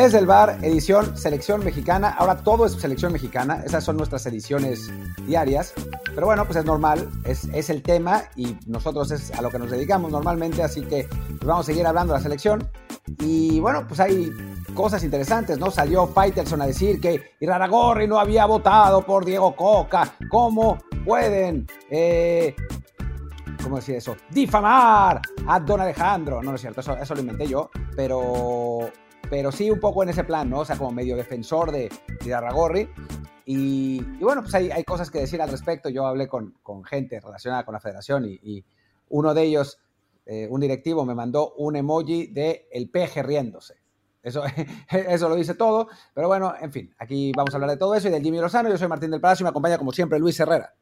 Desde el bar, edición Selección Mexicana. Ahora todo es Selección Mexicana. Esas son nuestras ediciones diarias. Pero bueno, pues es normal, es, es el tema y nosotros es a lo que nos dedicamos normalmente. Así que pues vamos a seguir hablando de la selección. Y bueno, pues hay cosas interesantes, ¿no? Salió Faitelson a decir que Iraragorri no había votado por Diego Coca. ¿Cómo pueden eh, ¿cómo decir eso? Difamar a Don Alejandro. No, no es cierto, eso, lo inventé yo, pero, pero sí un poco en ese plan, ¿no? O sea, como medio defensor de, de Y, bueno, pues hay, hay, cosas que decir al respecto. Yo hablé con, con gente relacionada con la federación y, uno de ellos, eh, un directivo, me mandó un emoji de el peje riéndose. Eso, eso lo dice todo. Pero bueno, en fin, aquí vamos a hablar de todo eso y del Jimmy Lozano. Yo soy Martín del Palacio y me acompaña como siempre Luis Herrera.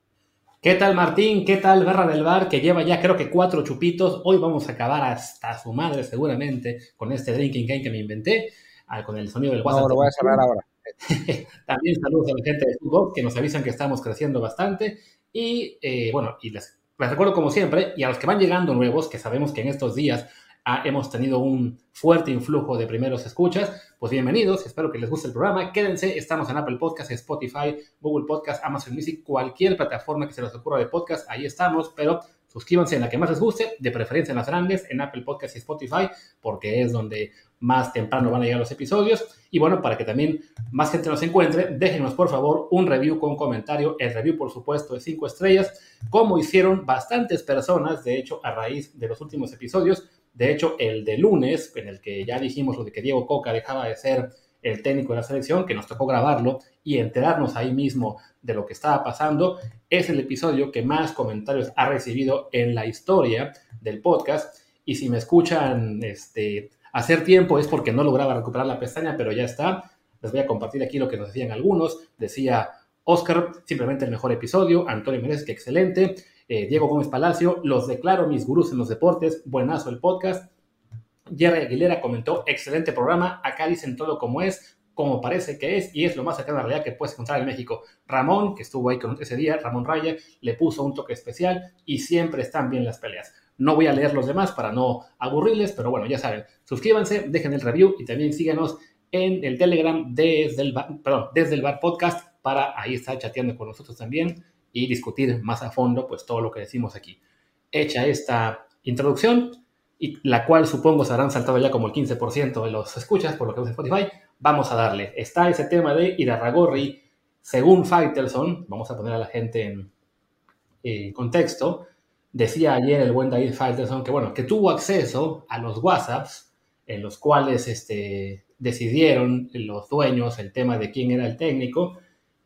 ¿Qué tal Martín? ¿Qué tal Barra del Bar? Que lleva ya creo que cuatro chupitos. Hoy vamos a acabar hasta su madre seguramente con este drinking game que me inventé, ah, con el sonido del WhatsApp. No, lo voy a cerrar ahora. También saludos a la gente de fútbol que nos avisan que estamos creciendo bastante. Y eh, bueno, y les, les recuerdo como siempre, y a los que van llegando nuevos, que sabemos que en estos días hemos tenido un fuerte influjo de primeros escuchas, pues bienvenidos, espero que les guste el programa, quédense, estamos en Apple Podcast, Spotify, Google Podcast, Amazon Music, cualquier plataforma que se les ocurra de podcast, ahí estamos, pero suscríbanse en la que más les guste, de preferencia en las grandes, en Apple Podcast y Spotify, porque es donde más temprano van a llegar los episodios. Y bueno, para que también más gente nos encuentre, déjenos por favor un review con comentario. El review, por supuesto, de 5 estrellas, como hicieron bastantes personas, de hecho, a raíz de los últimos episodios. De hecho, el de lunes, en el que ya dijimos lo de que Diego Coca dejaba de ser el técnico de la selección, que nos tocó grabarlo y enterarnos ahí mismo de lo que estaba pasando, es el episodio que más comentarios ha recibido en la historia del podcast. Y si me escuchan este, hacer tiempo es porque no lograba recuperar la pestaña, pero ya está. Les voy a compartir aquí lo que nos decían algunos. Decía Oscar, simplemente el mejor episodio. Antonio Menezes, que excelente. Eh, Diego Gómez Palacio, los declaro mis gurús en los deportes, buenazo el podcast. Jerry Aguilera comentó, excelente programa, acá dicen todo como es, como parece que es, y es lo más cercano a la realidad que puedes encontrar en México. Ramón, que estuvo ahí con ese día, Ramón Raya, le puso un toque especial y siempre están bien las peleas. No voy a leer los demás para no aburrirles, pero bueno, ya saben, suscríbanse, dejen el review y también síganos en el Telegram desde el, perdón, desde el Bar Podcast para ahí estar chateando con nosotros también y discutir más a fondo pues todo lo que decimos aquí. Hecha esta introducción, y la cual supongo se habrán saltado ya como el 15% de los escuchas por lo que en Spotify, vamos a darle. Está ese tema de Irarragorri, según Faitelson, vamos a poner a la gente en, contexto, decía ayer el buen David Faitelson que bueno, que tuvo acceso a los WhatsApps en los cuales este, decidieron los dueños el tema de quién era el técnico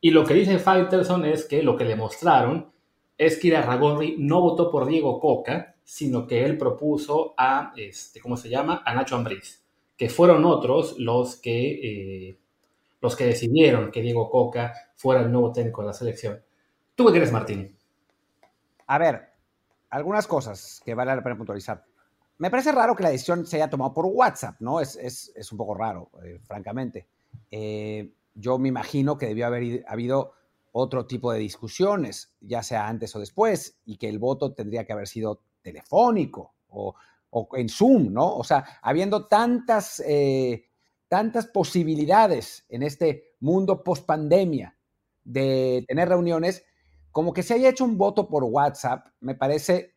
y lo que dice Faitelson es que lo que le mostraron es que Irarragorri no votó por Diego Coca, sino que él propuso a, este, ¿cómo se llama? A Nacho Ambriz, que fueron otros los que, eh, los que decidieron que Diego Coca fuera el nuevo técnico de la selección. ¿Tú qué crees, Martín? A ver, algunas cosas que vale la pena puntualizar. Me parece raro que la decisión se haya tomado por WhatsApp, ¿no? Es, un poco raro, eh, francamente. Eh, yo me imagino que debió haber habido otro tipo de discusiones, ya sea antes o después, y que el voto tendría que haber sido telefónico o, en Zoom, ¿no? O sea, habiendo tantas, eh, tantas posibilidades en este mundo post pandemia de tener reuniones, como que se haya hecho un voto por WhatsApp, me parece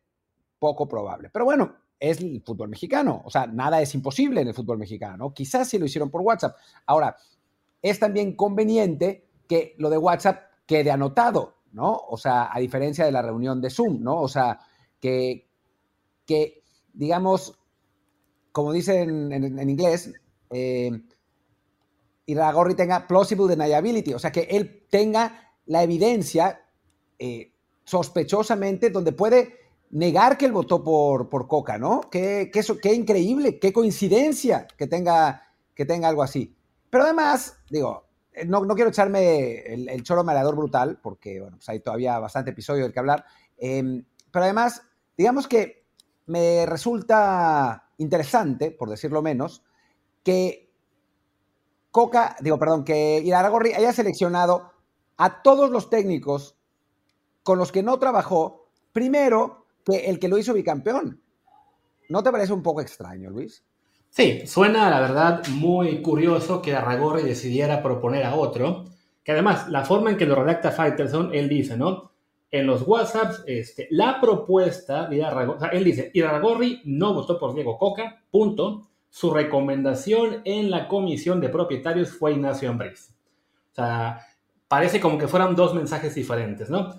poco probable. Pero bueno, es el fútbol mexicano, o sea, nada es imposible en el fútbol mexicano, Quizás si lo hicieron por WhatsApp. Ahora, es también conveniente que lo de WhatsApp quede anotado, ¿no? O sea, a diferencia de la reunión de Zoom, ¿no? O sea, que, que digamos, como dicen en, inglés, eh, tenga plausible deniability, o sea, que él tenga la evidencia eh, sospechosamente donde puede negar que él votó por, por Coca, ¿no? Qué, qué, qué increíble, qué coincidencia que tenga, que tenga algo así. Pero además, digo, eh, no, quiero echarme el, choro mareador brutal, porque bueno, pues hay todavía bastante episodio del que hablar. Em, pero además, digamos que me resulta interesante, por decirlo menos, que Coca, digo, perdón, que Iraragorri haya seleccionado a todos los técnicos con los que no trabajó, primero que el que lo hizo bicampeón. ¿No te parece un poco extraño, Luis? Sí, suena la verdad muy curioso que Arragorri decidiera proponer a otro, que además la forma en que lo redacta Faitelson, él dice, ¿no? En los WhatsApps, este, la propuesta de Arragorri, él dice, Arragorri no votó por Diego Coca, punto. Su recomendación en la comisión de propietarios fue Ignacio Ambriz. O sea, parece como que fueran dos mensajes diferentes, ¿no?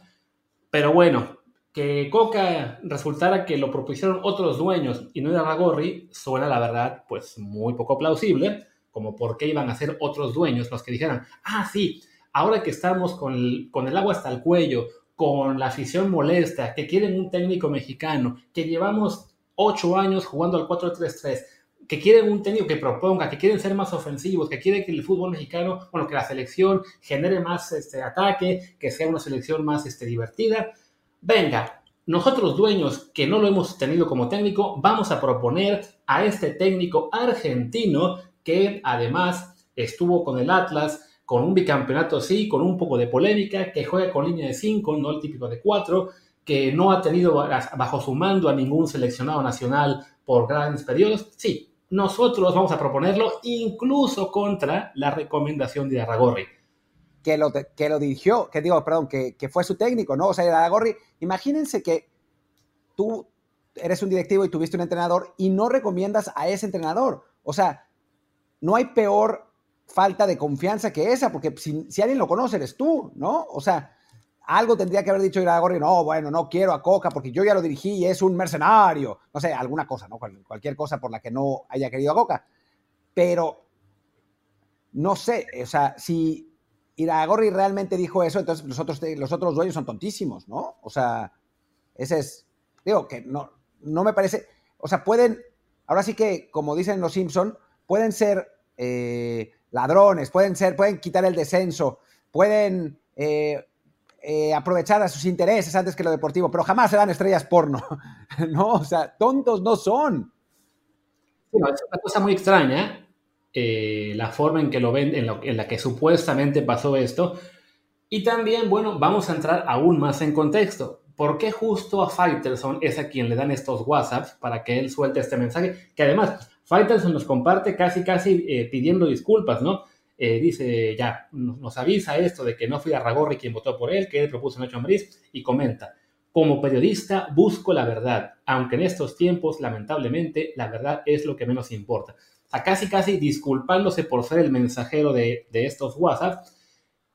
Pero bueno, que Coca resultara que lo propusieron otros dueños y no era Ragorri, suena la verdad pues muy poco plausible, como por qué iban a ser otros dueños los que dijeran, ah, sí, ahora que estamos con el, con el agua hasta el cuello, con la afición molesta, que quieren un técnico mexicano, que llevamos ocho años jugando al 4-3-3, que quieren un técnico que proponga, que quieren ser más ofensivos, que quieren que el fútbol mexicano, bueno, que la selección genere más este, ataque, que sea una selección más este, divertida venga, nosotros dueños que no lo hemos tenido como técnico, vamos a proponer a este técnico argentino que además estuvo con el Atlas, con un bicampeonato sí, con un poco de polémica, que juega con línea de 5, no el típico de 4, que no ha tenido bajo su mando a ningún seleccionado nacional por grandes periodos. Sí, nosotros vamos a proponerlo incluso contra la recomendación de Arragorri que lo, que lo dirigió, que digo, perdón, que, que fue su técnico, ¿no? O sea, Aragorri, imagínense que tú eres un directivo y tuviste un entrenador y no recomiendas a ese entrenador. O sea, no hay peor falta de confianza que esa, porque si, si alguien lo conoce eres tú, ¿no? O sea, algo tendría que haber dicho Iragorri, no, bueno, no quiero a Coca porque yo ya lo dirigí y es un mercenario. No sé, alguna cosa, ¿no? Cualquier cosa por la que no haya querido a Coca. Pero, no sé, o sea, si Iragorri realmente dijo eso, entonces los otros, los otros dueños son tontísimos, ¿no? O sea, ese es, digo, que no, no me parece, o sea, pueden, ahora sí que, como dicen los Simpson, pueden ser eh, ladrones, pueden ser, pueden quitar el descenso, pueden eh, eh, aprovechar a sus intereses antes que lo deportivo, pero jamás se dan estrellas porno, ¿no? O sea, tontos no son. es una cosa muy extraña eh, la forma en que lo ven, en, la que supuestamente pasó esto. Y también, bueno, vamos a entrar aún más en contexto. ¿Por qué justo a Faitelson es a quien le dan estos WhatsApps para que él suelte este mensaje? Que además, Faitelson nos comparte casi, casi eh, pidiendo disculpas, ¿no? Eh, dice, ya, nos avisa esto de que no fui a Ragorri quien votó por él, que él propuso Nacho Ambriz, y comenta, como periodista busco la verdad, aunque en estos tiempos, lamentablemente, la verdad es lo que menos importa a casi casi disculpándose por ser el mensajero de, estos WhatsApp.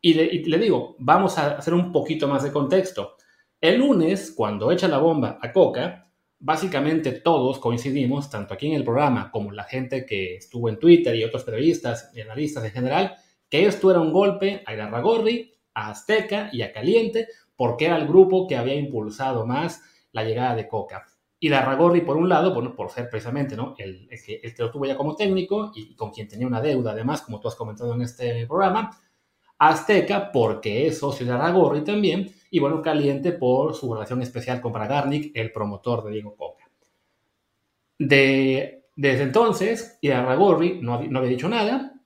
Y le, digo, vamos a hacer un poquito más de contexto. El lunes, cuando echa la bomba a Coca, básicamente todos coincidimos, tanto aquí en el programa como la gente que estuvo en Twitter y otros periodistas y analistas en general, que esto era un golpe a Irarragorri, a Azteca y a Caliente, porque era el grupo que había impulsado más la llegada de Coca. Y Ragorri, por un lado, bueno, por ser precisamente ¿no? el, que, lo tuvo ya como técnico y con quien tenía una deuda, además, como tú has comentado en este programa. Azteca, porque es socio de Aragorri también. Y bueno, Caliente por su relación especial con Bragarnik, el promotor de Diego Coca. De, desde entonces, y Aragorri no, no había dicho nada.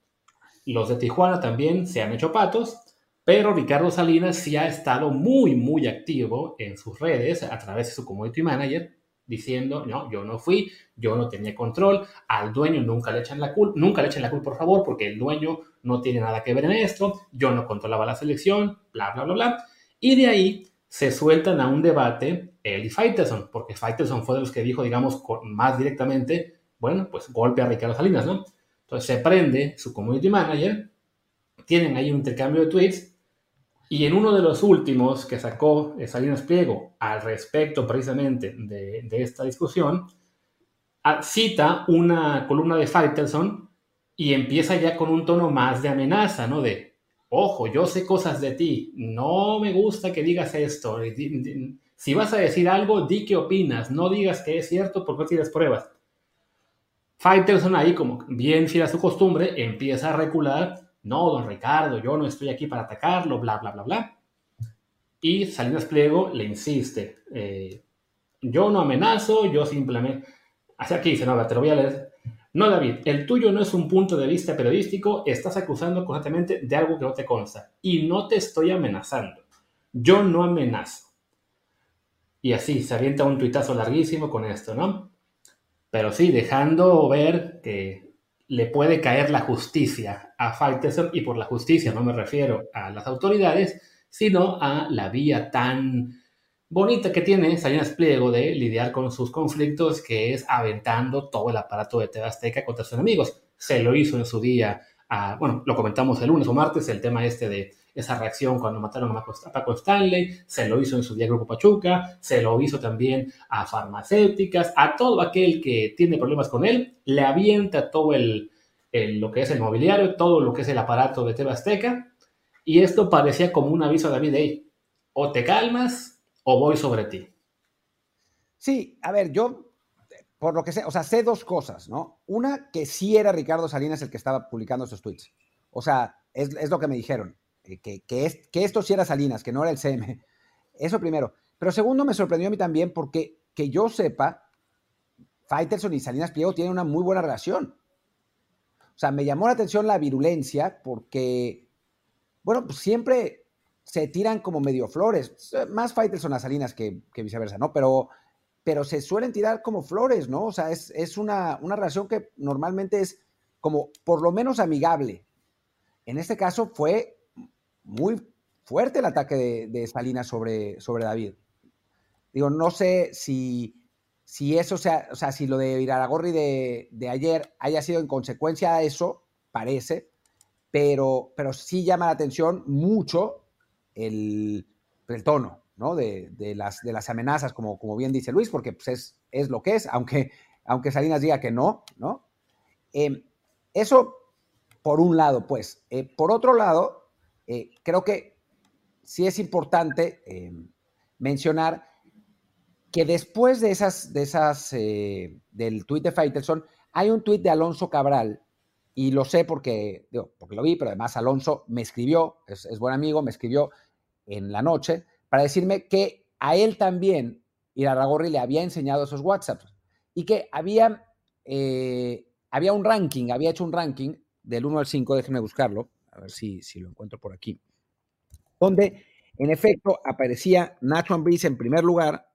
Los de Tijuana también se han hecho patos. Pero Ricardo Salinas sí ha estado muy, muy activo en sus redes a través de su community manager diciendo, no, yo no fui, yo no tenía control, al dueño nunca le echan la culpa, nunca le echen la culpa, por favor, porque el dueño no tiene nada que ver en esto, yo no controlaba la selección, bla, bla, bla, bla. Y de ahí se sueltan a un debate él y Faitelson, porque Faitelson fue de los que dijo, digamos, más directamente, bueno, pues golpe a Ricardo Salinas, ¿no? Entonces se prende su community manager, tienen ahí un intercambio de tweets y en uno de los últimos que sacó Salinas Pliego al respecto precisamente de, esta discusión, cita una columna de Faitelson y empieza ya con un tono más de amenaza, ¿no? De, ojo, yo sé cosas de ti, no me gusta que digas esto. Si vas a decir algo, di qué opinas, no digas que es cierto porque no tienes pruebas. Faitelson ahí, como bien fiel a su costumbre, empieza a recular no, don Ricardo, yo no estoy aquí para atacarlo, bla, bla, bla, bla. Y Salinas Pliego le insiste, eh, yo no amenazo, yo simplemente... Así aquí dice, no, te lo voy a leer. No, David, el tuyo no es un punto de vista periodístico, estás acusando constantemente de algo que no te consta. Y no te estoy amenazando. Yo no amenazo. Y así, se avienta un tuitazo larguísimo con esto, ¿no? pero sí dejando ver que le puede caer la justicia a Faitelson, y por la justicia no me refiero a las autoridades, sino a la vía tan bonita que tiene Salinas Pliego de lidiar con sus conflictos, que es aventando todo el aparato de TV Azteca contra sus enemigos. Se lo hizo en su día, bueno, lo comentamos el lunes o martes, el tema este de esa reacción cuando mataron a Paco Stanley, se lo hizo en su día Grupo Pachuca, se lo hizo también a farmacéuticas, a todo aquel que tiene problemas con él, le avienta todo el, lo que es el mobiliario, todo lo que es el aparato de TV Azteca, y esto parecía como un aviso a David Day, o te calmas o voy sobre ti. Sí, a ver, yo, por lo que sé, o sea, sé dos cosas, ¿no? Una, que sí era Ricardo Salinas el que estaba publicando esos tweets. O sea, es, es lo que me dijeron. Eh, que, que esto sí era Salinas, que no era el CM. Eso primero. Pero segundo, me sorprendió a mí también porque que yo sepa, Faitelson y Salinas Pliego tienen una muy buena relación. O sea, me llamó la atención la virulencia porque, bueno, pues siempre se tiran como medio flores. Más Faitelson a Salinas que, viceversa, ¿no? Pero, pero se suelen tirar como flores, ¿no? O sea, es, es una, una relación que normalmente es como por lo menos amigable. En este caso fue muy fuerte el ataque de, Salinas sobre, sobre David. Digo, no sé si, si eso sea, o sea, si lo de Iraragorri de, de ayer haya sido en consecuencia de eso, parece, pero, pero sí llama la atención mucho el, el tono, ¿no? De, las, de las amenazas, como, como bien dice Luis, porque pues, es, es lo que es, aunque, aunque Salinas diga que no, ¿no? Em, eso por un lado, pues. Eh, por otro lado, eh, creo que sí es importante eh, mencionar que después de esas, eh, del tuit de Faitelson, hay un tuit de Alonso Cabral, y lo sé porque, porque lo vi, pero además Alonso me escribió, es, buen amigo, me escribió en la noche para decirme que a él también Irarragorri le había enseñado esos WhatsApps y que había, había un ranking, había hecho un ranking del 1 al 5, déjenme buscarlo, a ver si, si lo encuentro por aquí, donde en efecto aparecía Nacho Ambriz en primer lugar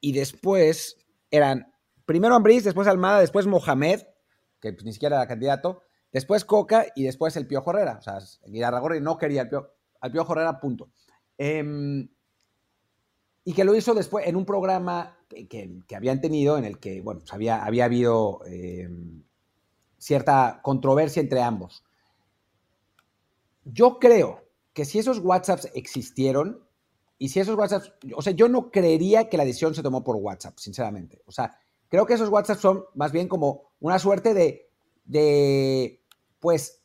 y después eran primero Ambriz, después Almada, después Mohamed, que pues ni siquiera era candidato, después Coca y después el Piojo Herrera. O sea, Guidarragorri no quería al Piojo, al Piojo Herrera, punto. Em, y que lo hizo después en un programa que, habían tenido en el que, bueno, pues había, había habido em, cierta controversia entre ambos. Yo creo que si esos WhatsApps existieron y si esos WhatsApps, o sea, yo no creería que la decisión se tomó por WhatsApp, sinceramente. O sea, creo que esos WhatsApps son más bien como una suerte de, de pues,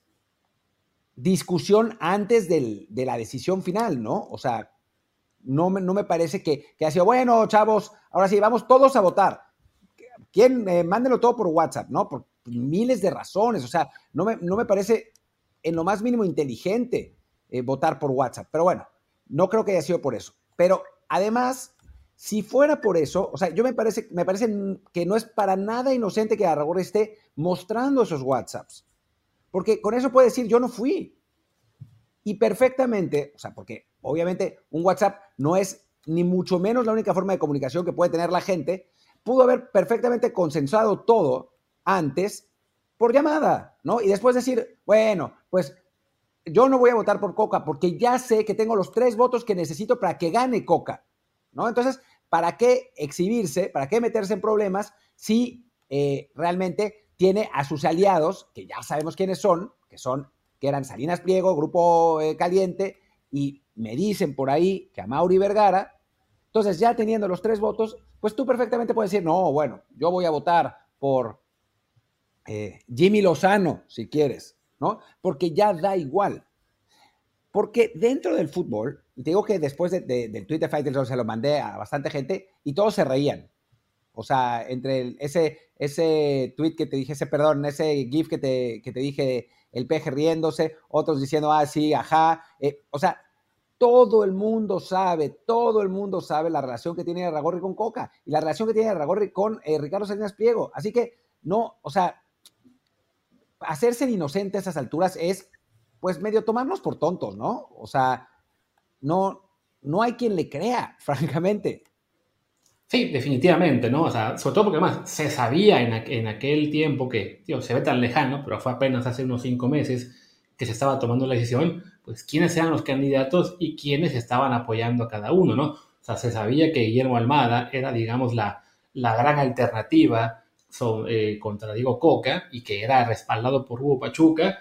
discusión antes de la decisión final, ¿no? O sea, no me, no me parece que, que ha sido, bueno, chavos, ahora sí, vamos todos a votar. ¿Quién? Eh, mándenlo todo por WhatsApp, ¿no? Por miles de razones. O sea, no me, no me parece en lo más mínimo inteligente eh, votar por WhatsApp. Pero bueno, no creo que haya sido por eso. Pero además, si fuera por eso, o sea, yo me parece, me parece que no es para nada inocente que Aragorn esté mostrando esos WhatsApps. Porque con eso puede decir, yo no fui. Y perfectamente, o sea, porque obviamente un WhatsApp no es ni mucho menos la única forma de comunicación que puede tener la gente, pudo haber perfectamente consensado todo antes por llamada, ¿no? Y después decir, bueno, pues yo no voy a votar por Coca porque ya sé que tengo los tres votos que necesito para que gane Coca, ¿no? Entonces, ¿para qué exhibirse? ¿Para qué meterse en problemas si eh, realmente tiene a sus aliados, que ya sabemos quiénes son, que son, que eran Salinas Pliego, Grupo eh, Caliente, y me dicen por ahí que a Mauri Vergara, entonces ya teniendo los tres votos, pues tú perfectamente puedes decir, no, bueno, yo voy a votar por eh, Jimmy Lozano, si quieres, ¿no? Porque ya da igual. Porque dentro del fútbol, te digo que después del tweet de Fighters se lo mandé a bastante gente y todos se reían. O sea, entre ese, ese tweet que te dije, ese perdón, ese GIF que te, que te dije, el peje riéndose, otros diciendo, ah, sí, ajá. Eh, o sea, todo el mundo sabe, todo el mundo sabe la relación que tiene Ragorri con Coca y la relación que tiene Ragorri con eh, Ricardo Salinas Pliego. Así que, no, o sea, hacerse inocente a esas alturas es, pues, medio tomarnos por tontos, ¿no? O sea, no, no hay quien le crea, francamente. Sí, definitivamente, ¿no? O sea, sobre todo porque además se sabía en, aquel tiempo que, tío, se ve tan lejano, pero fue apenas hace unos cinco meses que se estaba tomando la decisión, pues quiénes eran los candidatos y quiénes estaban apoyando a cada uno, ¿no? O sea, se sabía que Guillermo Almada era, digamos, la, la gran alternativa eh, contra Diego Coca y que era respaldado por Hugo Pachuca.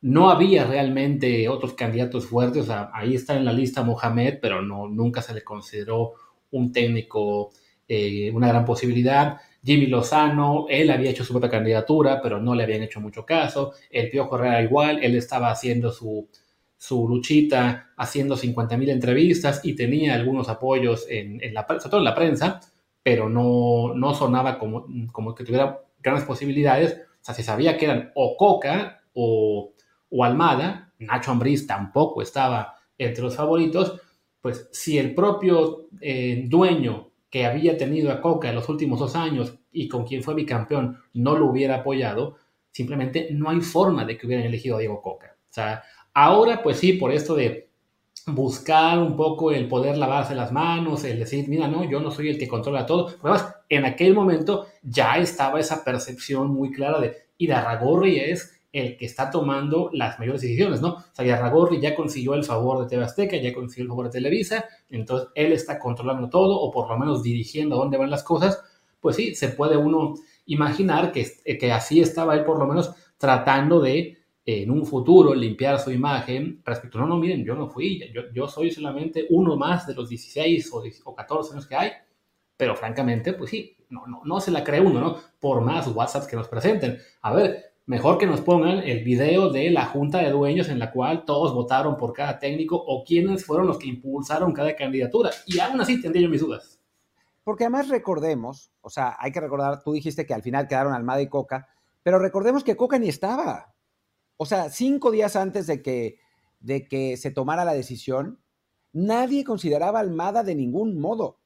No había realmente otros candidatos fuertes, ahí está en la lista Mohamed, pero no, nunca se le consideró un técnico, eh, una gran posibilidad. Jimmy Lozano, él había hecho su propia candidatura, pero no le habían hecho mucho caso. El Piojo Herrera igual, él estaba haciendo su, su luchita, haciendo 50.000 entrevistas y tenía algunos apoyos en, la, sobre todo en la prensa, pero no, no sonaba como, como que tuviera grandes posibilidades. O sea, se sabía que eran o Coca o, o Almada, Nacho Ambriz tampoco estaba entre los favoritos, pues si el propio eh, dueño que había tenido a Coca en los últimos dos años y con quien fue bicampeón no lo hubiera apoyado, simplemente no hay forma de que hubieran elegido a Diego Coca. O sea, ahora pues sí, por esto de buscar un poco el poder lavarse las manos, el decir, mira, no, yo no soy el que controla todo. Además, en aquel momento ya estaba esa percepción muy clara de Irarragorri es el que está tomando las mayores decisiones, ¿no? O sea, Yarragorri ya consiguió el favor de TV Azteca, ya consiguió el favor de Televisa, entonces él está controlando todo o por lo menos dirigiendo a dónde van las cosas, pues sí, se puede uno imaginar que, que así estaba él por lo menos tratando de en un futuro limpiar su imagen respecto, no, no, miren, yo no fui, yo, yo soy solamente uno más de los 16 o, o 14 años que hay, pero francamente, pues sí, no, no, no se la cree uno, ¿no? Por más WhatsApps que nos presenten. A ver, mejor que nos pongan el video de la junta de dueños en la cual todos votaron por cada técnico o quiénes fueron los que impulsaron cada candidatura. Y aún así tendría yo mis dudas. Porque además recordemos, o sea, hay que recordar, tú dijiste que al final quedaron Almada y Coca, pero recordemos que Coca ni estaba. O sea, cinco días antes de que, de que se tomara la decisión, nadie consideraba Almada de ningún modo.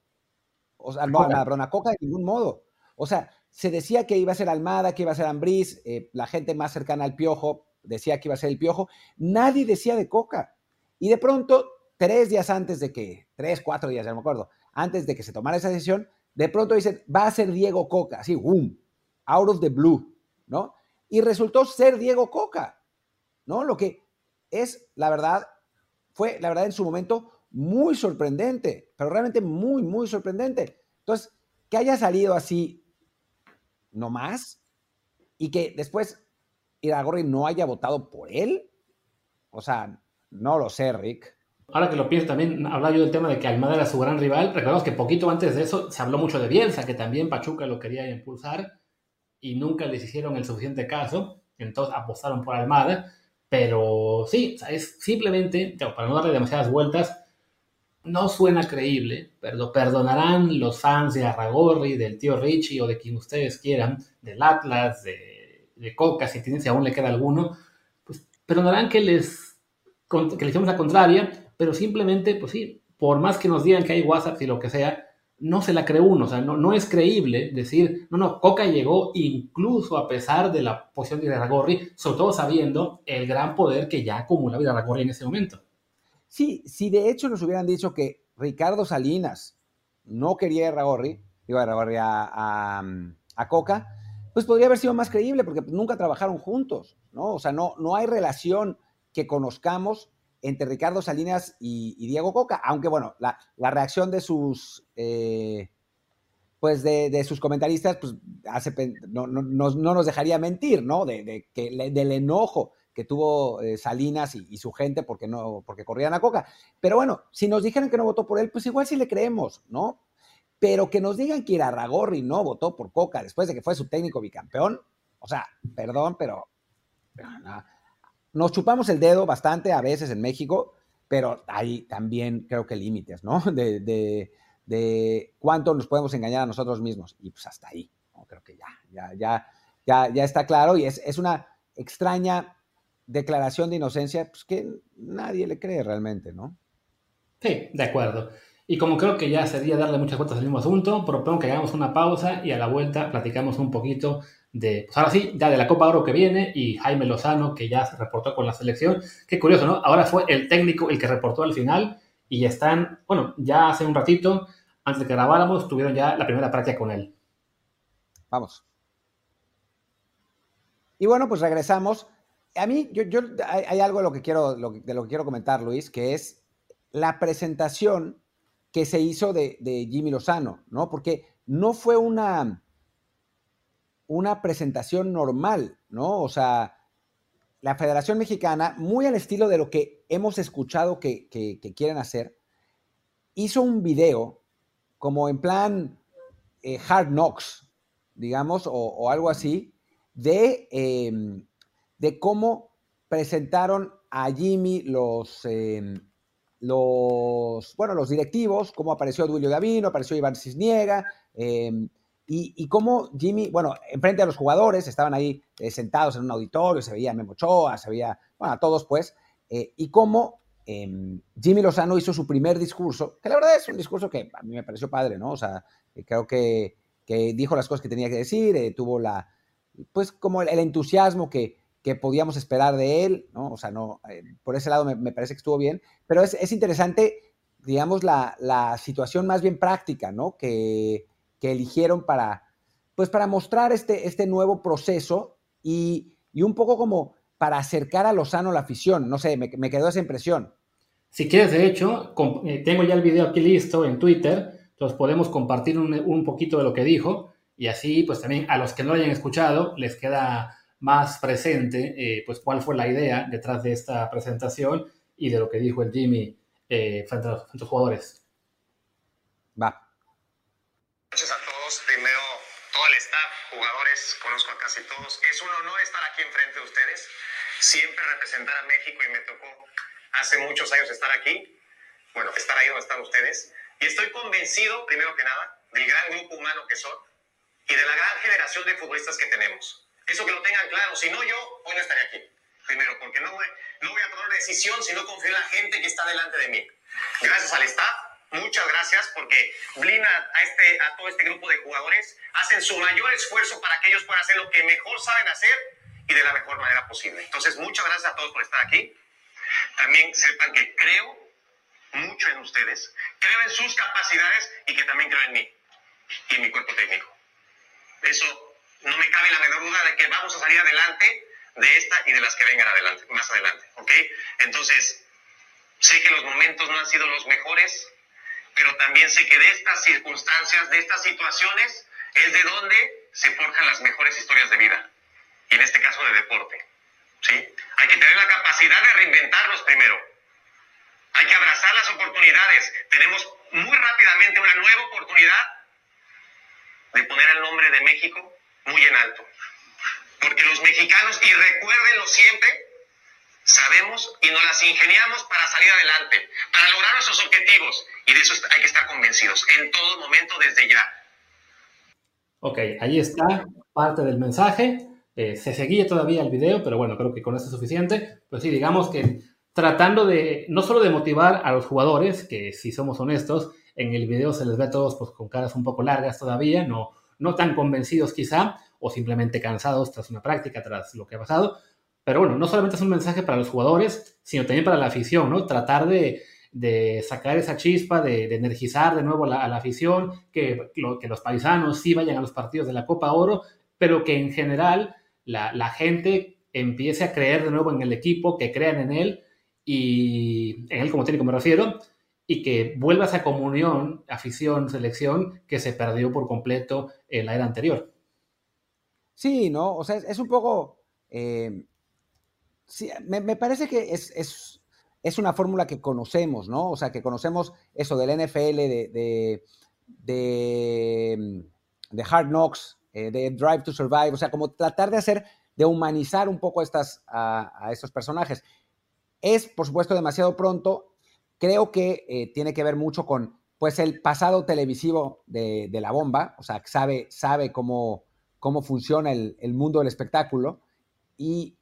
O sea, no, a Coca de ningún modo. O sea, se decía que iba a ser Almada, que iba a ser Ambriz, eh, la gente más cercana al Piojo decía que iba a ser el Piojo, nadie decía de Coca. Y de pronto, tres días antes de que, tres, cuatro días, ya no me acuerdo, antes de que se tomara esa decisión, de pronto dicen, va a ser Diego Coca, así, boom, out of the blue, ¿no? Y resultó ser Diego Coca, ¿no? Lo que es, la verdad, fue, la verdad, en su momento muy sorprendente, pero realmente muy, muy sorprendente. Entonces, que haya salido así no más, y que después Iragorri no haya votado por él. O sea, no lo sé, Rick. Ahora que lo pienso también, hablaba yo del tema de que Almada era su gran rival. Recordemos que poquito antes de eso se habló mucho de Bielsa, que también Pachuca lo quería impulsar y nunca les hicieron el suficiente caso. Entonces apostaron por Almada. Pero sí, es simplemente, para no darle demasiadas vueltas, no suena creíble, pero perdonarán los fans de Arragorri, del tío Richie o de quien ustedes quieran, del Atlas, de, de Coca, si, tienen, si aún le queda alguno, pues perdonarán que les, que les la contraria, pero simplemente, pues sí, por más que nos digan que hay WhatsApp y lo que sea, no se la cree uno, o sea, no, no es creíble decir, no, no, Coca llegó incluso a pesar de la posición de Arragorri, sobre todo sabiendo el gran poder que ya acumulaba Arragorri en ese momento. Sí, si de hecho nos hubieran dicho que Ricardo Salinas no quería a Ragorri, digo a, a, Coca, pues podría haber sido más creíble porque nunca trabajaron juntos, ¿no? O sea, no, no hay relación que conozcamos entre Ricardo Salinas y, Diego Coca, aunque bueno, la, reacción de sus, eh, pues de, sus comentaristas, pues hace, no, nos dejaría mentir, ¿no? De, que, del enojo que tuvo eh, Salinas y, su gente porque, no, porque corrían a Coca. Pero bueno, si nos dijeran que no votó por él, pues igual sí le creemos, ¿no? Pero que nos digan que Irarragorri no votó por Coca después de que fue su técnico bicampeón, o sea, perdón, pero, nos chupamos el dedo bastante a veces en México, pero hay también creo que límites, ¿no? De, de, cuánto nos podemos engañar a nosotros mismos. Y pues hasta ahí, creo que ya, ya, ya, ya, ya está claro y es, es una extraña declaración de inocencia, pues que nadie le cree realmente, ¿no? Sí, de acuerdo. Y como creo que ya sería darle muchas vueltas al mismo asunto, propongo que hagamos una pausa y a la vuelta platicamos un poquito de, pues ahora sí, ya de la Copa Oro que viene y Jaime Lozano, que ya se reportó con la selección. Qué curioso, ¿no? Ahora fue el técnico el que reportó al final y están, bueno, ya hace un ratito antes de que grabáramos, tuvieron ya la primera práctica con él. Vamos. Y bueno, pues regresamos. A mí, yo, yo hay, algo de lo, que quiero, de lo que quiero comentar, Luis, que es la presentación que se hizo de, Jimmy Lozano, ¿no? Porque no fue una, una presentación normal, ¿no? O sea, la Federación Mexicana, muy al estilo de lo que hemos escuchado que, quieren hacer, hizo un video como en plan eh, Hard Knocks, digamos, o, algo así, de, em, de, cómo presentaron a Jimmy los, em, los, bueno, los directivos, cómo apareció Duilio Davino, apareció Iván Cisniega, y, cómo Jimmy, bueno, enfrente a los jugadores, estaban ahí eh, sentados en un auditorio, se veía Memo Ochoa, se veía, bueno, a todos pues, eh, y cómo em, Jimmy Lozano hizo su primer discurso, que la verdad es un discurso que a mí me pareció padre, ¿no? O sea, creo que, dijo las cosas que tenía que decir, eh, tuvo la, pues como el, entusiasmo que, que, podíamos esperar de él, ¿no? O sea, no, por ese lado me, parece que estuvo bien, pero es, es interesante, digamos, la, la, situación más bien práctica, ¿no? Que que eligieron para, pues para mostrar este, este nuevo proceso y, un poco como para acercar a Lozano a la afición. No sé, me, quedó esa impresión. Si quieres, de hecho, eh, tengo ya el video aquí listo en Twitter, entonces podemos compartir un, poquito de lo que dijo y así, pues también a los que no lo hayan escuchado, les queda más presente, eh, pues cuál fue la idea detrás de esta presentación y de lo que dijo el Jimmy eh, frente, a los, jugadores. Va noches a todos. Primero, todo el staff, jugadores, conozco a casi todos. Es un honor estar aquí enfrente de ustedes. Siempre representar a México y me tocó hace muchos años estar aquí. Bueno, estar ahí donde están ustedes. Y estoy convencido, primero que nada, del gran grupo humano que son y de la gran generación de futbolistas que tenemos. Eso que lo tengan claro. Si no, yo hoy no estaría aquí. Primero, porque no no voy a tomar decisión si no confío en la gente que está delante de mí. Gracias al staff, muchas gracias porque Blina a, este, a todo este grupo de jugadores hacen su mayor esfuerzo para que ellos puedan hacer lo que mejor saben hacer y de la mejor manera posible. Entonces, muchas gracias a todos por estar aquí. También sepan que creo mucho en ustedes, creo en sus capacidades y que también creo en mí y en mi cuerpo técnico. Eso no me cabe la menor duda de que vamos a salir adelante de esta y de las que vengan adelante, más adelante, ¿ok? Entonces, sé que los momentos no han sido los mejores, pero también sé que de estas circunstancias, de estas situaciones, es de donde se forjan las mejores historias de vida, y en este caso de deporte. ¿sí? Hay que tener la capacidad de reinventarnos primero. Hay que abrazar las oportunidades. Tenemos muy rápidamente una nueva oportunidad de poner el nombre de México muy en alto. Porque los mexicanos, y recuérdenlo siempre, sabemos y nos las ingeniamos para salir adelante, para lograr nuestros objetivos. Y de eso hay que estar convencidos en todo momento desde ya. Ok, ahí está parte del mensaje. Eh, se seguía todavía el video, pero bueno, creo que con eso es suficiente. Pues sí, digamos que tratando de, no solo de motivar a los jugadores, que si somos honestos, en el video se les ve a todos pues, con caras un poco largas todavía, no, no tan convencidos quizá, o simplemente cansados tras una práctica, tras lo que ha pasado, pero bueno, no solamente es un mensaje para los jugadores, sino también para la afición, ¿no? Tratar de, sacar esa chispa, de, energizar de nuevo a la, afición, que los paisanos sí vayan a los partidos de la Copa Oro, pero que en general la, gente empiece a creer de nuevo en el equipo, que crean en él y en él como técnico me refiero, y que vuelva esa comunión, afición, selección, que se perdió por completo en la era anterior. Sí, ¿no? O sea, es, un poco... Eh, sí, me, parece que es, es, una fórmula que conocemos, ¿no? O sea, que conocemos eso del NFL, de, de, de, Hard Knocks, eh, de Drive to Survive, o sea, como tratar de hacer, de humanizar un poco estas, a, estos personajes. Es, por supuesto, demasiado pronto. Creo que eh, tiene que ver mucho con, pues, el pasado televisivo de, la bomba, o sea, sabe, sabe cómo, cómo funciona el, el mundo del espectáculo. Y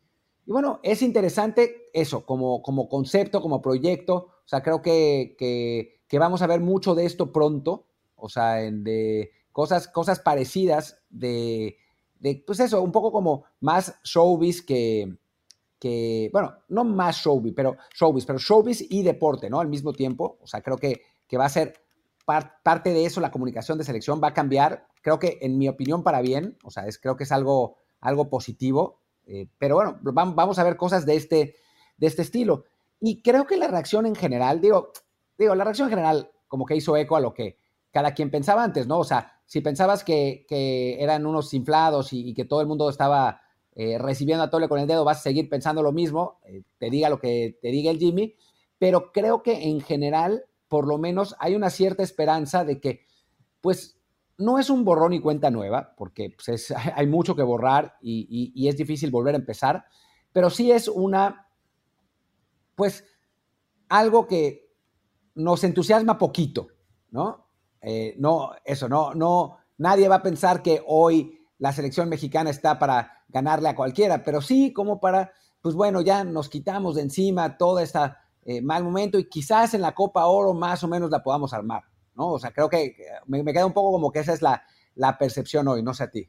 y bueno, es interesante eso, como, como concepto, como proyecto. O sea, creo que, que, vamos a ver mucho de esto pronto. O sea, de cosas, cosas parecidas de, pues eso, un poco como más showbiz que, que, bueno, no más showbiz, pero showbiz, pero showbiz y deporte, ¿no? Al mismo tiempo. O sea, creo que, que va a ser parte de eso, la comunicación de selección va a cambiar. Creo que, en mi opinión, para bien, o sea, es, creo que es algo, algo positivo. Eh, pero bueno, vamos a ver cosas de este, de este estilo. Y creo que la reacción en general, digo, digo, la reacción en general como que hizo eco a lo que cada quien pensaba antes, ¿no? O sea, si pensabas que, eran unos inflados y, que todo el mundo estaba eh, recibiendo a tole con el dedo, vas a seguir pensando lo mismo, eh, te diga lo que te diga el Jimmy, pero creo que en general, por lo menos, hay una cierta esperanza de que, pues, no es un borrón y cuenta nueva, porque pues, hay mucho que borrar y, es difícil volver a empezar, pero sí es una, pues, algo que nos entusiasma poquito, ¿no? Eh, no, eso, no, no, nadie va a pensar que hoy la selección mexicana está para ganarle a cualquiera, pero sí como para, pues bueno, ya nos quitamos de encima todo este mal momento y quizás en la Copa Oro más o menos la podamos armar, ¿no? O sea, creo que me, queda un poco como que esa es la, la, percepción hoy, no sé a ti.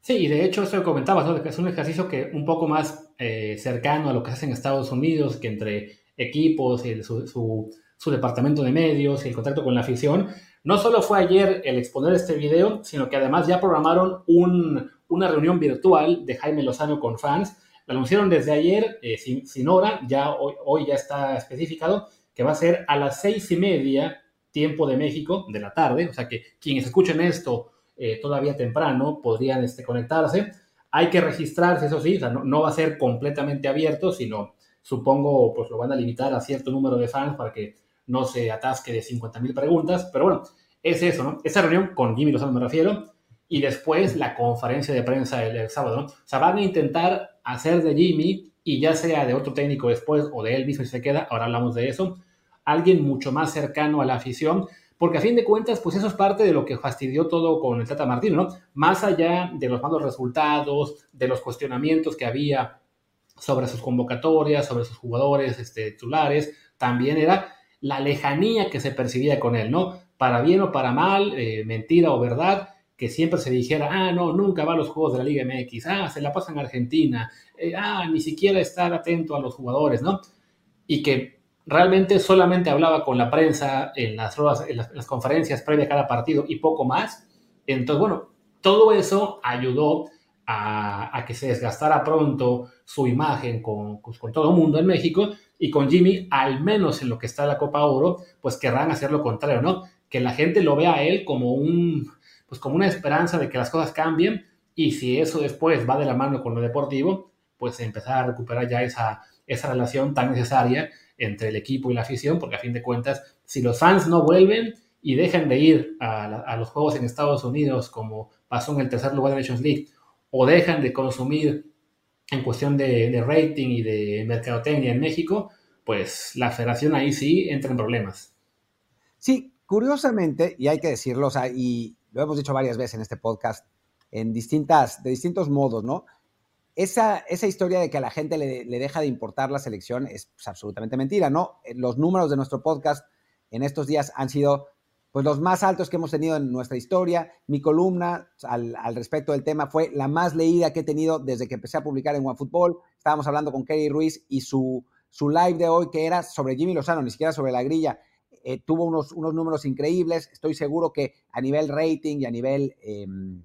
Sí, y de hecho eso que comentabas, ¿no? es un ejercicio que un poco más eh, cercano a lo que se hace en Estados Unidos, que entre equipos y su, su, su departamento de medios y el contacto con la afición, no solo fue ayer el exponer este video, sino que además ya programaron una reunión virtual de Jaime Lozano con fans. Lo anunciaron desde ayer, eh, sin, hora, ya hoy, ya está especificado que va a ser a las seis y media, tiempo de México, de la tarde. O sea que quienes escuchen esto eh, todavía temprano podrían este, conectarse. Hay que registrarse, eso sí, no, no, va a ser completamente abierto, sino supongo pues lo van a limitar a cierto número de fans para que no se atasque de 50.000 preguntas, pero bueno, es eso, ¿no? Esa reunión con Jimmy Lozano me refiero, y después la conferencia de prensa el, sábado, ¿no? O sea, van a intentar hacer de Jimmy, y ya sea de otro técnico después o de él mismo si se queda, ahora hablamos de eso, alguien mucho más cercano a la afición, porque a fin de cuentas, pues eso es parte de lo que fastidió todo con el Tata Martino, ¿no? Más allá de los malos resultados, de los cuestionamientos que había sobre sus convocatorias, sobre sus jugadores este, titulares, también era la lejanía que se percibía con él, ¿no? Para bien o para mal, eh, mentira o verdad, que siempre se dijera, ah, no, nunca va a los juegos de la Liga MX, ah, se la pasa en Argentina, eh, ah, ni siquiera estar atento a los jugadores, ¿no? Y que realmente solamente hablaba con la prensa en las, en las, conferencias previas a cada partido y poco más. Entonces, bueno, todo eso ayudó a, que se desgastara pronto su imagen con, pues, con todo el mundo en México y con Jimmy, al menos en lo que está la Copa Oro, pues querrán hacer lo contrario, ¿no? Que la gente lo vea a él como un, pues como una esperanza de que las cosas cambien y si eso después va de la mano con lo deportivo, pues empezar a recuperar ya esa, esa relación tan necesaria entre el equipo y la afición, porque a fin de cuentas, si los fans no vuelven y dejan de ir a, los juegos en Estados Unidos, como pasó en el tercer lugar de Nations League, o dejan de consumir en cuestión de, rating y de mercadotecnia en México, pues la federación ahí sí entra en problemas. Sí, curiosamente, y hay que decirlo, o sea, y lo hemos dicho varias veces en este podcast, en distintas, de distintos modos, ¿no? Esa, esa historia de que a la gente le, deja de importar la selección es pues, absolutamente mentira, ¿no? Los números de nuestro podcast en estos días han sido pues los más altos que hemos tenido en nuestra historia. Mi columna al, respecto del tema fue la más leída que he tenido desde que empecé a publicar en OneFootball. Estábamos hablando con Kerry Ruiz y su, su live de hoy, que era sobre Jimmy Lozano, ni siquiera sobre la grilla, eh, tuvo unos, unos números increíbles. Estoy seguro que a nivel rating y a nivel, em,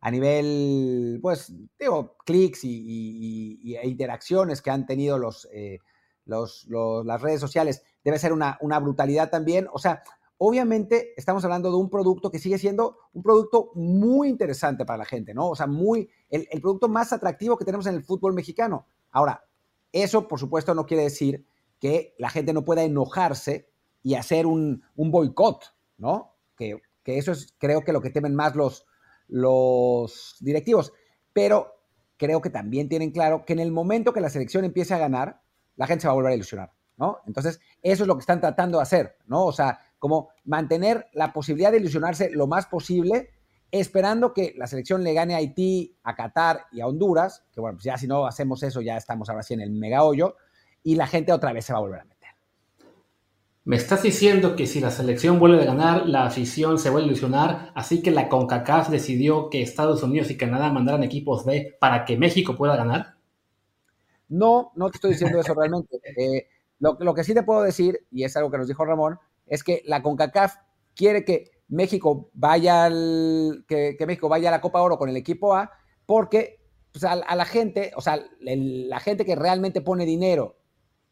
a nivel, pues, digo, clics y, e interacciones que han tenido los, eh, los, las redes sociales, debe ser una, una brutalidad también. O sea, Obviamente estamos hablando de un producto que sigue siendo un producto muy interesante para la gente, ¿no? O sea, muy, el, producto más atractivo que tenemos en el fútbol mexicano. Ahora, eso por supuesto no quiere decir que la gente no pueda enojarse y hacer un, boicot, ¿no? Que, eso es creo que lo que temen más los, los directivos. Pero creo que también tienen claro que en el momento que la selección empiece a ganar, la gente se va a volver a ilusionar, ¿no? Entonces, eso es lo que están tratando de hacer, ¿no? O sea, como mantener la posibilidad de ilusionarse lo más posible, esperando que la selección le gane a Haití, a Qatar y a Honduras, que bueno, pues ya si no hacemos eso ya estamos ahora sí en el mega hoyo, y la gente otra vez se va a volver a meter. Me estás diciendo que si la selección vuelve a ganar, la afición se vuelve a ilusionar, así que la CONCACAF decidió que Estados Unidos y Canadá mandaran equipos B para que México pueda ganar. No, no te estoy diciendo eso realmente. Eh, lo, lo, que sí te puedo decir, y es algo que nos dijo Ramón, es que la CONCACAF quiere que México vaya al, que, México vaya a la Copa Oro con el equipo A, porque pues, a, la gente, o sea, la gente que realmente pone dinero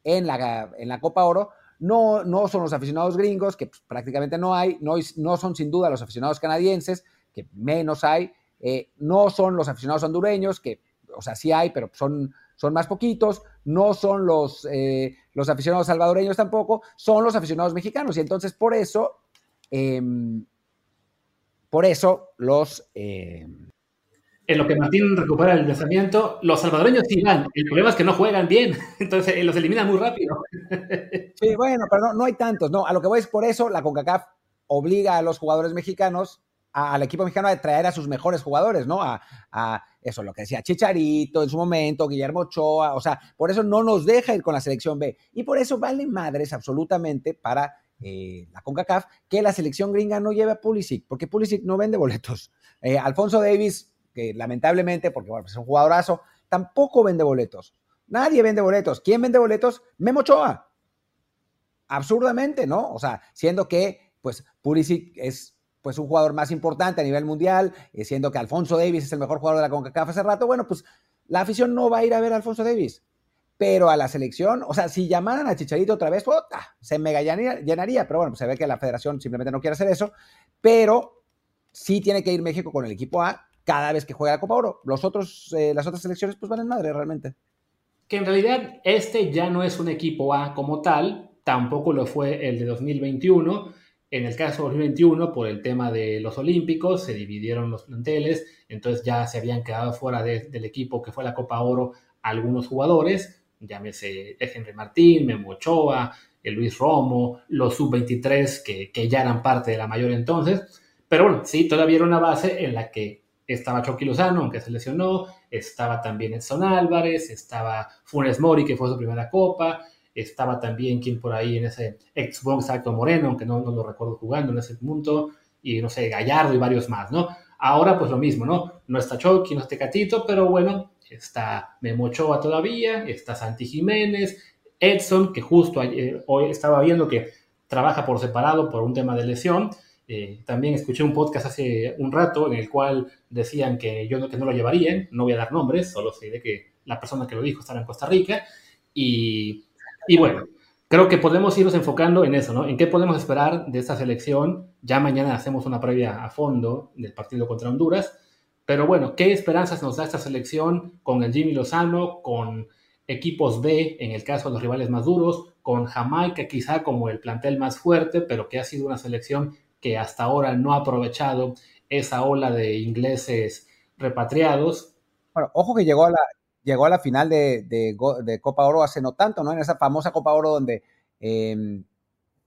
en la, en la Copa Oro, no, no son los aficionados gringos, que pues, prácticamente no hay, no, no son sin duda los aficionados canadienses, que menos hay, eh, no son los aficionados hondureños, que, o sea, sí hay, pero son, son más poquitos, no son los, eh, los aficionados salvadoreños tampoco, son los aficionados mexicanos. Y entonces por eso, em, por eso los... Em, en lo que Martín recupera el pensamiento, los salvadoreños sí van, el problema es que no juegan bien, entonces eh, los eliminan muy rápido. Sí, bueno, pero no, hay tantos, no, a lo que voy es por eso la CONCACAF obliga a los jugadores mexicanos al equipo mexicano a traer a sus mejores jugadores, ¿no? A, eso, lo que decía Chicharito en su momento, Guillermo Ochoa, o sea, por eso no nos deja ir con la selección B. Y por eso vale madres absolutamente para eh, la CONCACAF que la selección gringa no lleve a Pulisic, porque Pulisic no vende boletos. Eh, Alfonso Davis, que lamentablemente, porque pues es un jugadorazo, tampoco vende boletos. Nadie vende boletos. ¿Quién vende boletos? Memo Ochoa. Absurdamente, ¿no? O sea, siendo que, pues, Pulisic es pues un jugador más importante a nivel mundial, eh, siendo que Alfonso Davis es el mejor jugador de la CONCACAF hace rato, bueno, pues la afición no va a ir a ver a Alfonso Davis. Pero a la selección, o sea, si llamaran a Chicharito otra vez, se mega llenaría, pero bueno, pues se ve que la federación simplemente no quiere hacer eso, pero sí tiene que ir México con el equipo A cada vez que juega la Copa Oro. Los otros, eh, las otras selecciones, pues van en madre realmente. Que en realidad este ya no es un equipo A como tal, tampoco lo fue el de 2021 en el caso de 2021, por el tema de los Olímpicos, se dividieron los planteles, entonces ya se habían quedado fuera del equipo que fue la Copa Oro algunos jugadores, llámese Henry Martín, Memo Ochoa, Luis Romo, los sub-23 que, que, ya eran parte de la mayor entonces, pero bueno, sí, todavía era una base en la que estaba Chucky Lozano, aunque se lesionó, estaba también Edson Álvarez, estaba Funes Mori, que fue su primera copa, estaba también quien por ahí en ese Xbox Acto Moreno, aunque no, no, lo recuerdo jugando en ese punto, y no sé, Gallardo y varios más, ¿no? Ahora pues lo mismo, ¿no? No está Chucky, no está Catito, pero bueno, está Memo Ochoa todavía, está Santi Jiménez, Edson, que justo hoy estaba viendo que trabaja por separado por un tema de lesión. Eh, también escuché un podcast hace un rato en el cual decían que yo no, que no lo llevarían, no voy a dar nombres, solo sé de que la persona que lo dijo estaba en Costa Rica. Y y bueno, creo que podemos irnos enfocando en eso, ¿no? ¿En qué podemos esperar de esta selección? Ya mañana hacemos una previa a fondo del partido contra Honduras. Pero bueno, ¿qué esperanzas nos da esta selección con el Jimmy Lozano, con equipos B en el caso de los rivales más duros, con Jamaica quizá como el plantel más fuerte, pero que ha sido una selección que hasta ahora no ha aprovechado esa ola de ingleses repatriados? Bueno, ojo que llegó a la, llegó a la final de, Copa Oro hace no tanto, ¿no? En esa famosa Copa Oro donde em,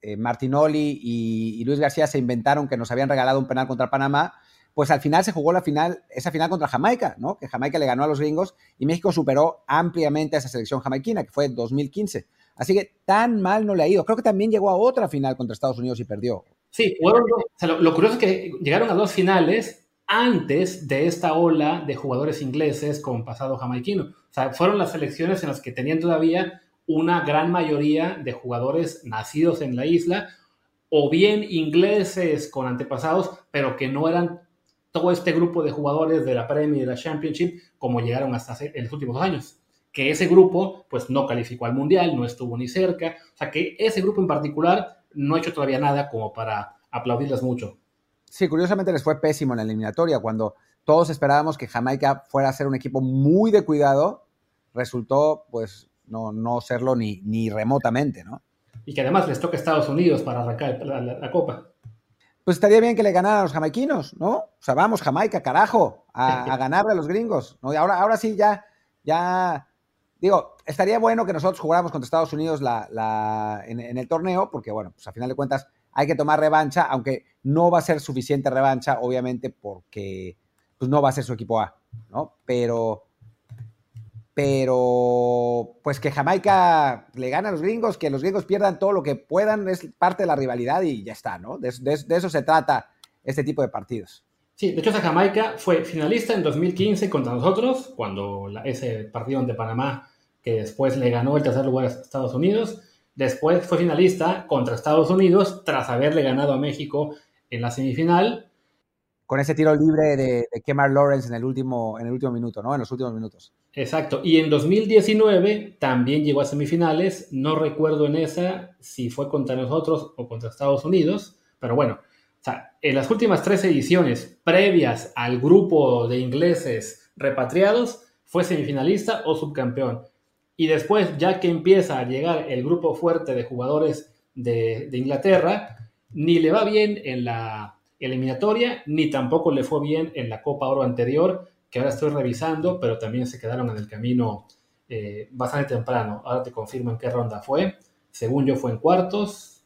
eh, Martinoli y, Luis García se inventaron que nos habían regalado un penal contra Panamá, pues al final se jugó la final, esa final contra Jamaica, ¿no? Que Jamaica le ganó a los gringos y México superó ampliamente a esa selección jamaiquina, que fue en 2015. Así que tan mal no le ha ido. Creo que también llegó a otra final contra Estados Unidos y perdió. Sí, lo, lo curioso es que llegaron a dos finales antes de esta ola de jugadores ingleses con pasado jamaiquino. O sea, fueron las selecciones en las que tenían todavía una gran mayoría de jugadores nacidos en la isla, o bien ingleses con antepasados, pero que no eran todo este grupo de jugadores de la Premier y de la Championship como llegaron hasta en los últimos años. Que ese grupo, pues no calificó al Mundial, no estuvo ni cerca. O sea, que ese grupo en particular no ha hecho todavía nada como para aplaudirles mucho. Sí, curiosamente les fue pésimo en la eliminatoria. Cuando todos esperábamos que Jamaica fuera a ser un equipo muy de cuidado, resultó pues no, no serlo ni, ni remotamente, ¿no? Y que además les toca a Estados Unidos para arrancar la, Copa. Pues estaría bien que le ganaran a los jamaiquinos, ¿no? O sea, vamos, Jamaica, carajo, a, ganarle a los gringos. ¿no? Y ahora, ahora sí, ya, ya, digo, estaría bueno que nosotros jugáramos contra Estados Unidos la, en, en, el torneo, porque, bueno, pues a final de cuentas hay que tomar revancha, aunque no va a ser suficiente revancha, obviamente, porque pues, no va a ser su equipo A, ¿no? Pero, pero, pues que Jamaica le gane a los gringos, que los gringos pierdan todo lo que puedan, es parte de la rivalidad y ya está, ¿no? De, eso se trata este tipo de partidos. Sí, de hecho, esa Jamaica fue finalista en 2015 contra nosotros, cuando ese partido de Panamá, que después le ganó el tercer lugar a Estados Unidos, Después fue finalista contra Estados Unidos tras haberle ganado a México en la semifinal. Con ese tiro libre de, de Kemar Lawrence en el, último, en el último minuto, ¿no? En los últimos minutos. Exacto. Y en 2019 también llegó a semifinales. No recuerdo en esa si fue contra nosotros o contra Estados Unidos, pero bueno, o sea, en las últimas tres ediciones previas al grupo de ingleses repatriados, fue semifinalista o subcampeón. Y después, ya que empieza a llegar el grupo fuerte de jugadores de, Inglaterra, ni le va bien en la eliminatoria, ni tampoco le fue bien en la Copa Oro anterior, que ahora estoy revisando, pero también se quedaron en el camino eh, bastante temprano. Ahora te confirmo en qué ronda fue. Según yo fue en cuartos,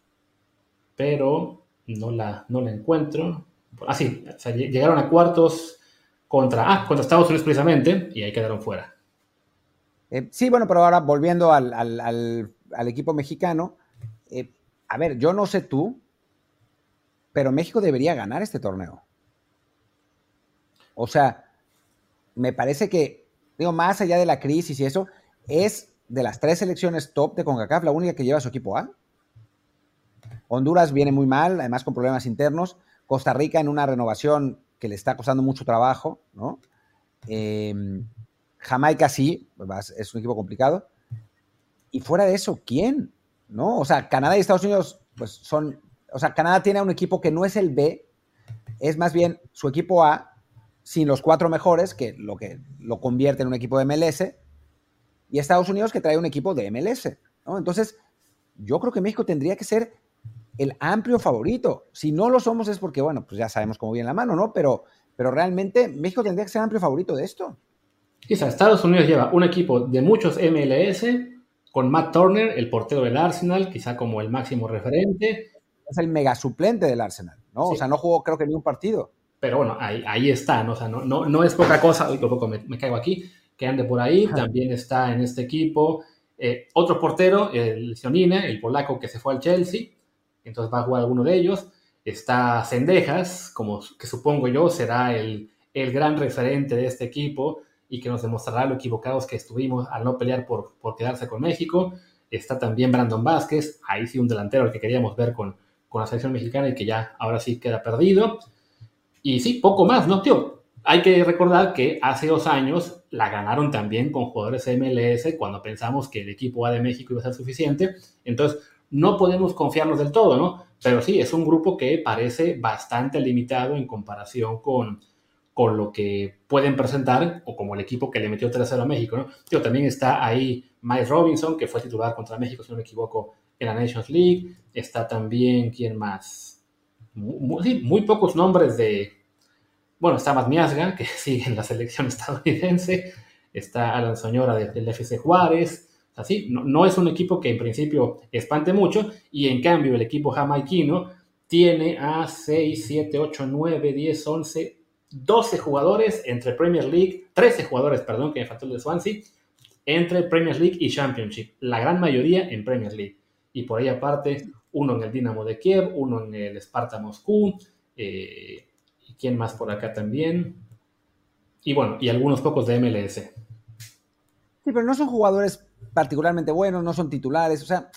pero no la, no la encuentro. Ah, sí, llegaron a cuartos contra, ah, contra Estados Unidos precisamente, y ahí quedaron fuera. Eh, sí, bueno, pero ahora volviendo al, equipo mexicano, eh, a ver, yo no sé tú, pero México debería ganar este torneo. O sea, me parece que, digo, más allá de la crisis y eso, es de las tres selecciones top de CONCACAF la única que lleva su equipo A. Honduras viene muy mal, además con problemas internos. Costa Rica en una renovación que le está costando mucho trabajo, ¿no? Eh, Jamaica sí, es un equipo complicado. Y fuera de eso, ¿quién? ¿No? O sea, Canadá y Estados Unidos, pues son. O sea, Canadá tiene un equipo que no es el B, es más bien su equipo A, sin los cuatro mejores, que lo que lo convierte en un equipo de MLS, y Estados Unidos que trae un equipo de MLS. Entonces, yo creo que México tendría que ser el amplio favorito. Si no lo somos es porque, bueno, pues ya sabemos cómo viene la mano, ¿no? Pero, pero realmente México tendría que ser amplio favorito de esto. Quizá Estados Unidos lleva un equipo de muchos MLS, con Matt Turner, el portero del Arsenal, quizá como el máximo referente. Es el mega suplente del Arsenal, ¿no? O sea, no jugó creo que ni un partido. Pero bueno, ahí, ahí está, ¿no? O sea, no, no, es poca cosa, hoy poco me, me, caigo aquí, que ande por ahí, también está en este equipo. Eh, otro portero, el Sionine, el polaco que se fue al Chelsea, entonces va a jugar alguno de ellos. Está Cendejas, como que supongo yo será el, el gran referente de este equipo y que nos demostrará lo equivocados que estuvimos al no pelear por, por quedarse con México. Está también Brandon Vázquez, ahí sí un delantero al que queríamos ver con, con la selección mexicana y que ya ahora sí queda perdido. Y sí, poco más, ¿no, tío? Hay que recordar que hace dos años la ganaron también con jugadores MLS cuando pensamos que el equipo A de México iba a ser suficiente. Entonces, no podemos confiarnos del todo, ¿no? Pero sí, es un grupo que parece bastante limitado en comparación con, con lo que pueden presentar o como el equipo que le metió 3-0 a México. ¿no? también está ahí Miles Robinson, que fue titular contra México, si no me equivoco, en la Nations League. Está también, ¿quién más? Muy, muy pocos nombres de... Bueno, está Matt Miasga, que sigue en la selección estadounidense. Está Alan Soñora del FC Juárez. Así, no, no es un equipo que en principio espante mucho. Y en cambio, el equipo jamaiquino tiene a 6, 7, 8, 9, 10, 11, 12 jugadores entre Premier League, 13 jugadores, perdón, que me faltó el de Swansea, entre Premier League y Championship. La gran mayoría en Premier League. Y por ahí aparte, uno en el Dinamo de Kiev, uno en el Sparta Moscú, eh, y quién más por acá también. Y bueno, y algunos pocos de MLS. Sí, pero no son jugadores particularmente buenos, no son titulares, o sea,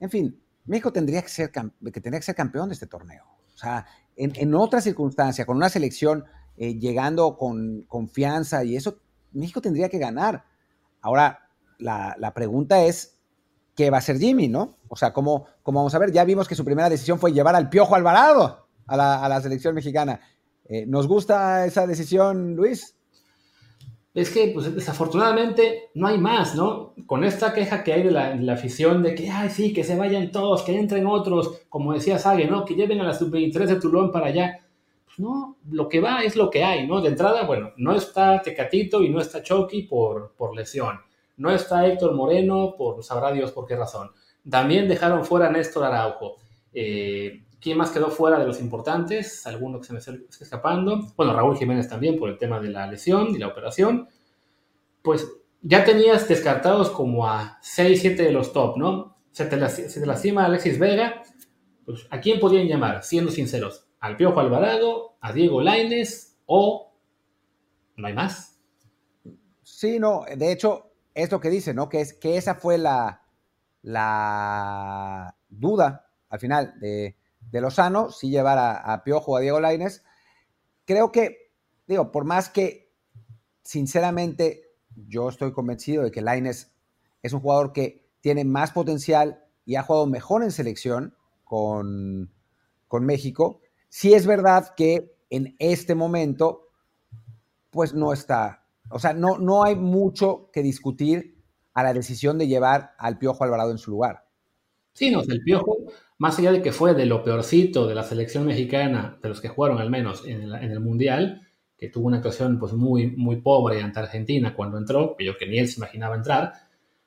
en fin, México tendría que ser, que tendría que ser campeón de este torneo. O sea, en, en otra circunstancia, con una selección eh, llegando con confianza y eso, México tendría que ganar. Ahora, la, pregunta es, ¿qué va a hacer Jimmy, no? O sea, ¿cómo, vamos a ver? Ya vimos que su primera decisión fue llevar al Piojo Alvarado a la, selección mexicana. Eh, ¿Nos gusta esa decisión, Luis? Es que, pues, desafortunadamente no hay más, ¿no? Con esta queja que hay de la, afición de que, ay, sí, que se vayan todos, que entren otros, como decía Sague, ¿no? Que lleven a la sub-23 de Tulón para allá. No, lo que va es lo que hay, ¿no? De entrada, bueno, no está Tecatito y no está Chucky por, por lesión. No está Héctor Moreno por, sabrá Dios por qué razón. También dejaron fuera a Néstor Araujo. Eh, ¿Quién más quedó fuera de los importantes? Alguno que se me está escapando. Bueno, Raúl Jiménez también por el tema de la lesión y la operación. Pues ya tenías descartados como a 6, 7 de los top, ¿no? Se te, lastima Alexis Vega. Pues, ¿A quién podían llamar? Siendo sinceros al Piojo Alvarado, a Diego Laines o no hay más. Sí, no, de hecho, es lo que dice, ¿no? Que, es, que esa fue la, la duda al final de, de Lozano, sí llevar a, a Piojo a Diego Laines. Creo que, digo, por más que sinceramente yo estoy convencido de que Laines es un jugador que tiene más potencial y ha jugado mejor en selección con, con México. Sí es verdad que en este momento, pues no está, o sea, no, no hay mucho que discutir a la decisión de llevar al Piojo Alvarado en su lugar. Sí, no, el Piojo, más allá de que fue de lo peorcito de la selección mexicana, de los que jugaron al menos en el, Mundial, que tuvo una actuación pues muy, muy pobre ante Argentina cuando entró, que yo que ni él se imaginaba entrar,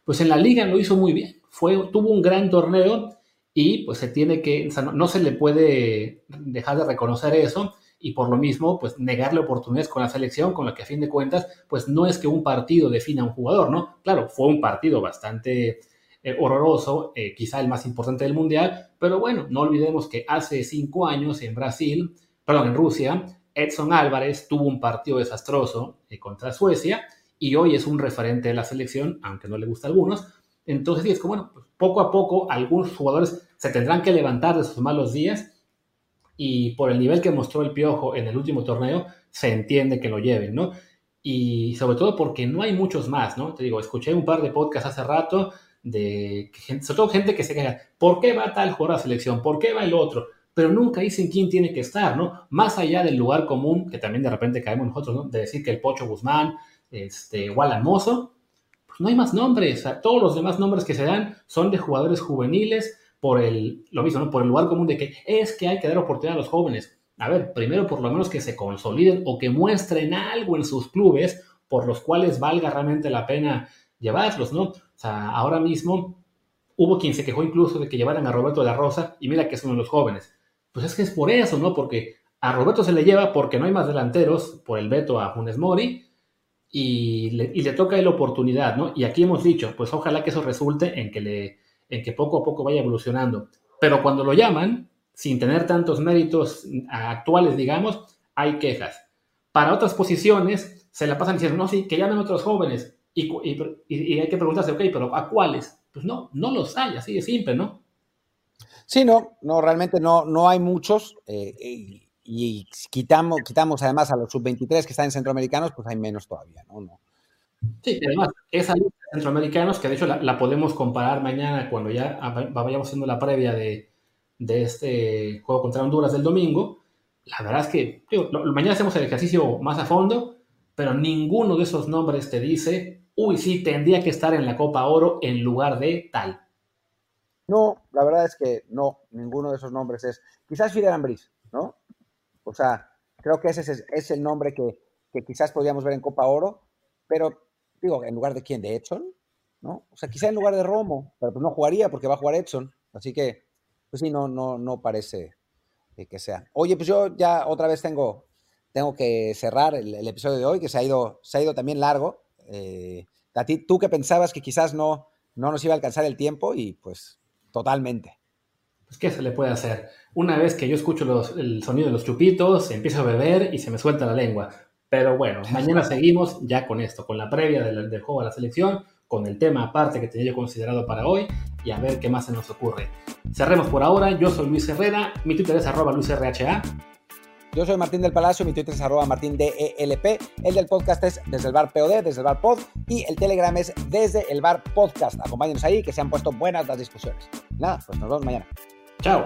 pues en la liga lo hizo muy bien. Fue, tuvo un gran torneo y pues se tiene que, no, se le puede dejar de reconocer eso y por lo mismo pues negarle oportunidades con la selección, con la que a fin de cuentas pues no es que un partido defina a un jugador, ¿no? Claro, fue un partido bastante eh, horroroso, eh, quizá el más importante del Mundial, pero bueno, no olvidemos que hace cinco años en Brasil, perdón, en Rusia, Edson Álvarez tuvo un partido desastroso eh, contra Suecia y hoy es un referente de la selección, aunque no le gusta a algunos. Entonces, sí, es como, bueno, pues poco a poco algunos jugadores se tendrán que levantar de sus malos días y por el nivel que mostró el Piojo en el último torneo, se entiende que lo lleven, ¿no? Y sobre todo porque no hay muchos más, ¿no? Te digo, escuché un par de podcasts hace rato de gente, sobre todo gente que se queja, ¿por qué va tal jugador a selección? ¿Por qué va el otro? Pero nunca dicen quién tiene que estar, ¿no? Más allá del lugar común, que también de repente caemos nosotros, ¿no? De decir que el Pocho Guzmán, este, Wallan Mozo, pues no hay más nombres. O sea, todos los demás nombres que se dan son de jugadores juveniles por el, lo mismo, ¿no? Por el lugar común de que es que hay que dar oportunidad a los jóvenes. A ver, primero por lo menos que se consoliden o que muestren algo en sus clubes por los cuales valga realmente la pena llevarlos, ¿no? O sea, ahora mismo hubo quien se quejó incluso de que llevaran a Roberto de la Rosa y mira que es uno de los jóvenes. Pues es que es por eso, ¿no? Porque a Roberto se le lleva porque no hay más delanteros por el veto a Funes Mori y le, y le toca la oportunidad, ¿no? Y aquí hemos dicho, pues ojalá que eso resulte en que, le, en que poco a poco vaya evolucionando. Pero cuando lo llaman, sin tener tantos méritos actuales, digamos, hay quejas. Para otras posiciones se la pasan diciendo, no, sí, que llamen otros jóvenes. Y, y, y, hay que preguntarse, ok, pero ¿a cuáles? Pues no, no los hay, así de simple, ¿no? Sí, no, no, realmente no, no hay muchos. Eh, y, y, quitamos, quitamos además a los sub-23 que están en centroamericanos, pues hay menos todavía, ¿no? no. Sí, además, esa lista centroamericanos, que de hecho la, podemos comparar mañana cuando ya vayamos haciendo la previa de, de este juego contra Honduras del domingo, la verdad es que digo, mañana hacemos el ejercicio más a fondo, pero ninguno de esos nombres te dice, uy, sí, tendría que estar en la Copa Oro en lugar de tal. No, la verdad es que no, ninguno de esos nombres es. Quizás Fidel Ambris, ¿no? O sea, creo que ese es, es el nombre que, que, quizás podríamos ver en Copa Oro, pero digo, ¿en lugar de quién? ¿De Edson? ¿No? O sea, quizá en lugar de Romo, pero pues no jugaría porque va a jugar Edson. Así que, pues sí, no, no, no parece que sea. Oye, pues yo ya otra vez tengo, tengo que cerrar el, el episodio de hoy, que se ha ido, se ha ido también largo. Eh, a ti, tú que pensabas que quizás no, no nos iba a alcanzar el tiempo y pues totalmente. Pues, ¿qué se le puede hacer? Una vez que yo escucho los, el sonido de los chupitos, empiezo a beber y se me suelta la lengua. Pero bueno, mañana seguimos ya con esto, con la previa del, del, juego a la selección, con el tema aparte que tenía yo considerado para hoy y a ver qué más se nos ocurre. Cerremos por ahora. Yo soy Luis Herrera, mi Twitter es arroba luisrha. Yo soy Martín del Palacio, mi Twitter es arroba martindelp, el del podcast es desde el bar POD, desde el bar pod, y el Telegram es desde el bar podcast. Acompáñenos ahí, que se han puesto buenas las discusiones. Nada, pues nos vemos mañana. Chao.